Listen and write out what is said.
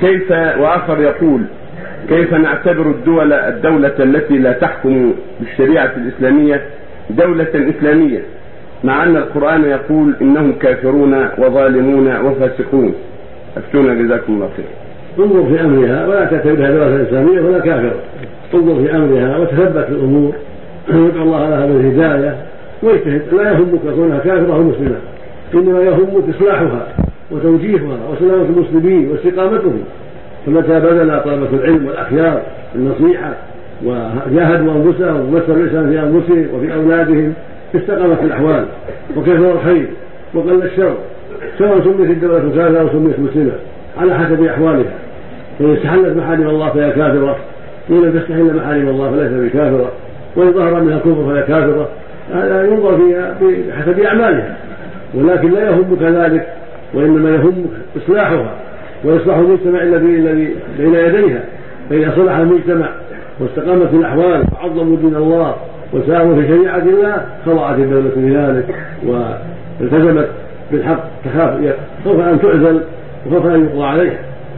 كيف وآخر يقول كيف نعتبر الدول الدولة التي لا تحكم بالشريعة الإسلامية دولة إسلامية مع أن القرآن يقول إنهم كافرون وظالمون وفاسقون. أفتونا جزاكم الله خير. انظر في أمرها ولا تعتبرها دراسه إسلامية ولا كافرة. انظر في أمرها وتثبت في الأمور. وادعو الله لها بالهداية واجتهد لا يهمك كونها كافرة أو مسلمة إنما يهمك إصلاحها. وتوجيهها وسلامة المسلمين واستقامتهم. فمتى بذل طلبة العلم والأخيار النصيحه وجاهدوا أنفسهم ومثلوا الإنسان في انفسهم وفي أولادهم استقامت الأحوال. وكثر الخير؟ وقل الشر. سواء سميت الدولة كافره أو سميت مسلمة. على حسب أحوالها. فإن استحلت محارم الله فهي كافرة. وإن لم تستحل محارم الله فليس بكافرة. وإن ظهر منها الكفر فهي كافرة. هذا ينظر فيها بحسب أعمالها. ولكن لا يهمك ذلك وإنما يهمك إصلاحها وإصلاح المجتمع الذي الذي بين يديها فإذا صلح المجتمع واستقامت الأحوال وعظموا دين الله وساروا في شريعة الله خضعت الدولة لذلك والتزمت بالحق تخاف خوف أن تعزل وخوف أن يقضى عليها.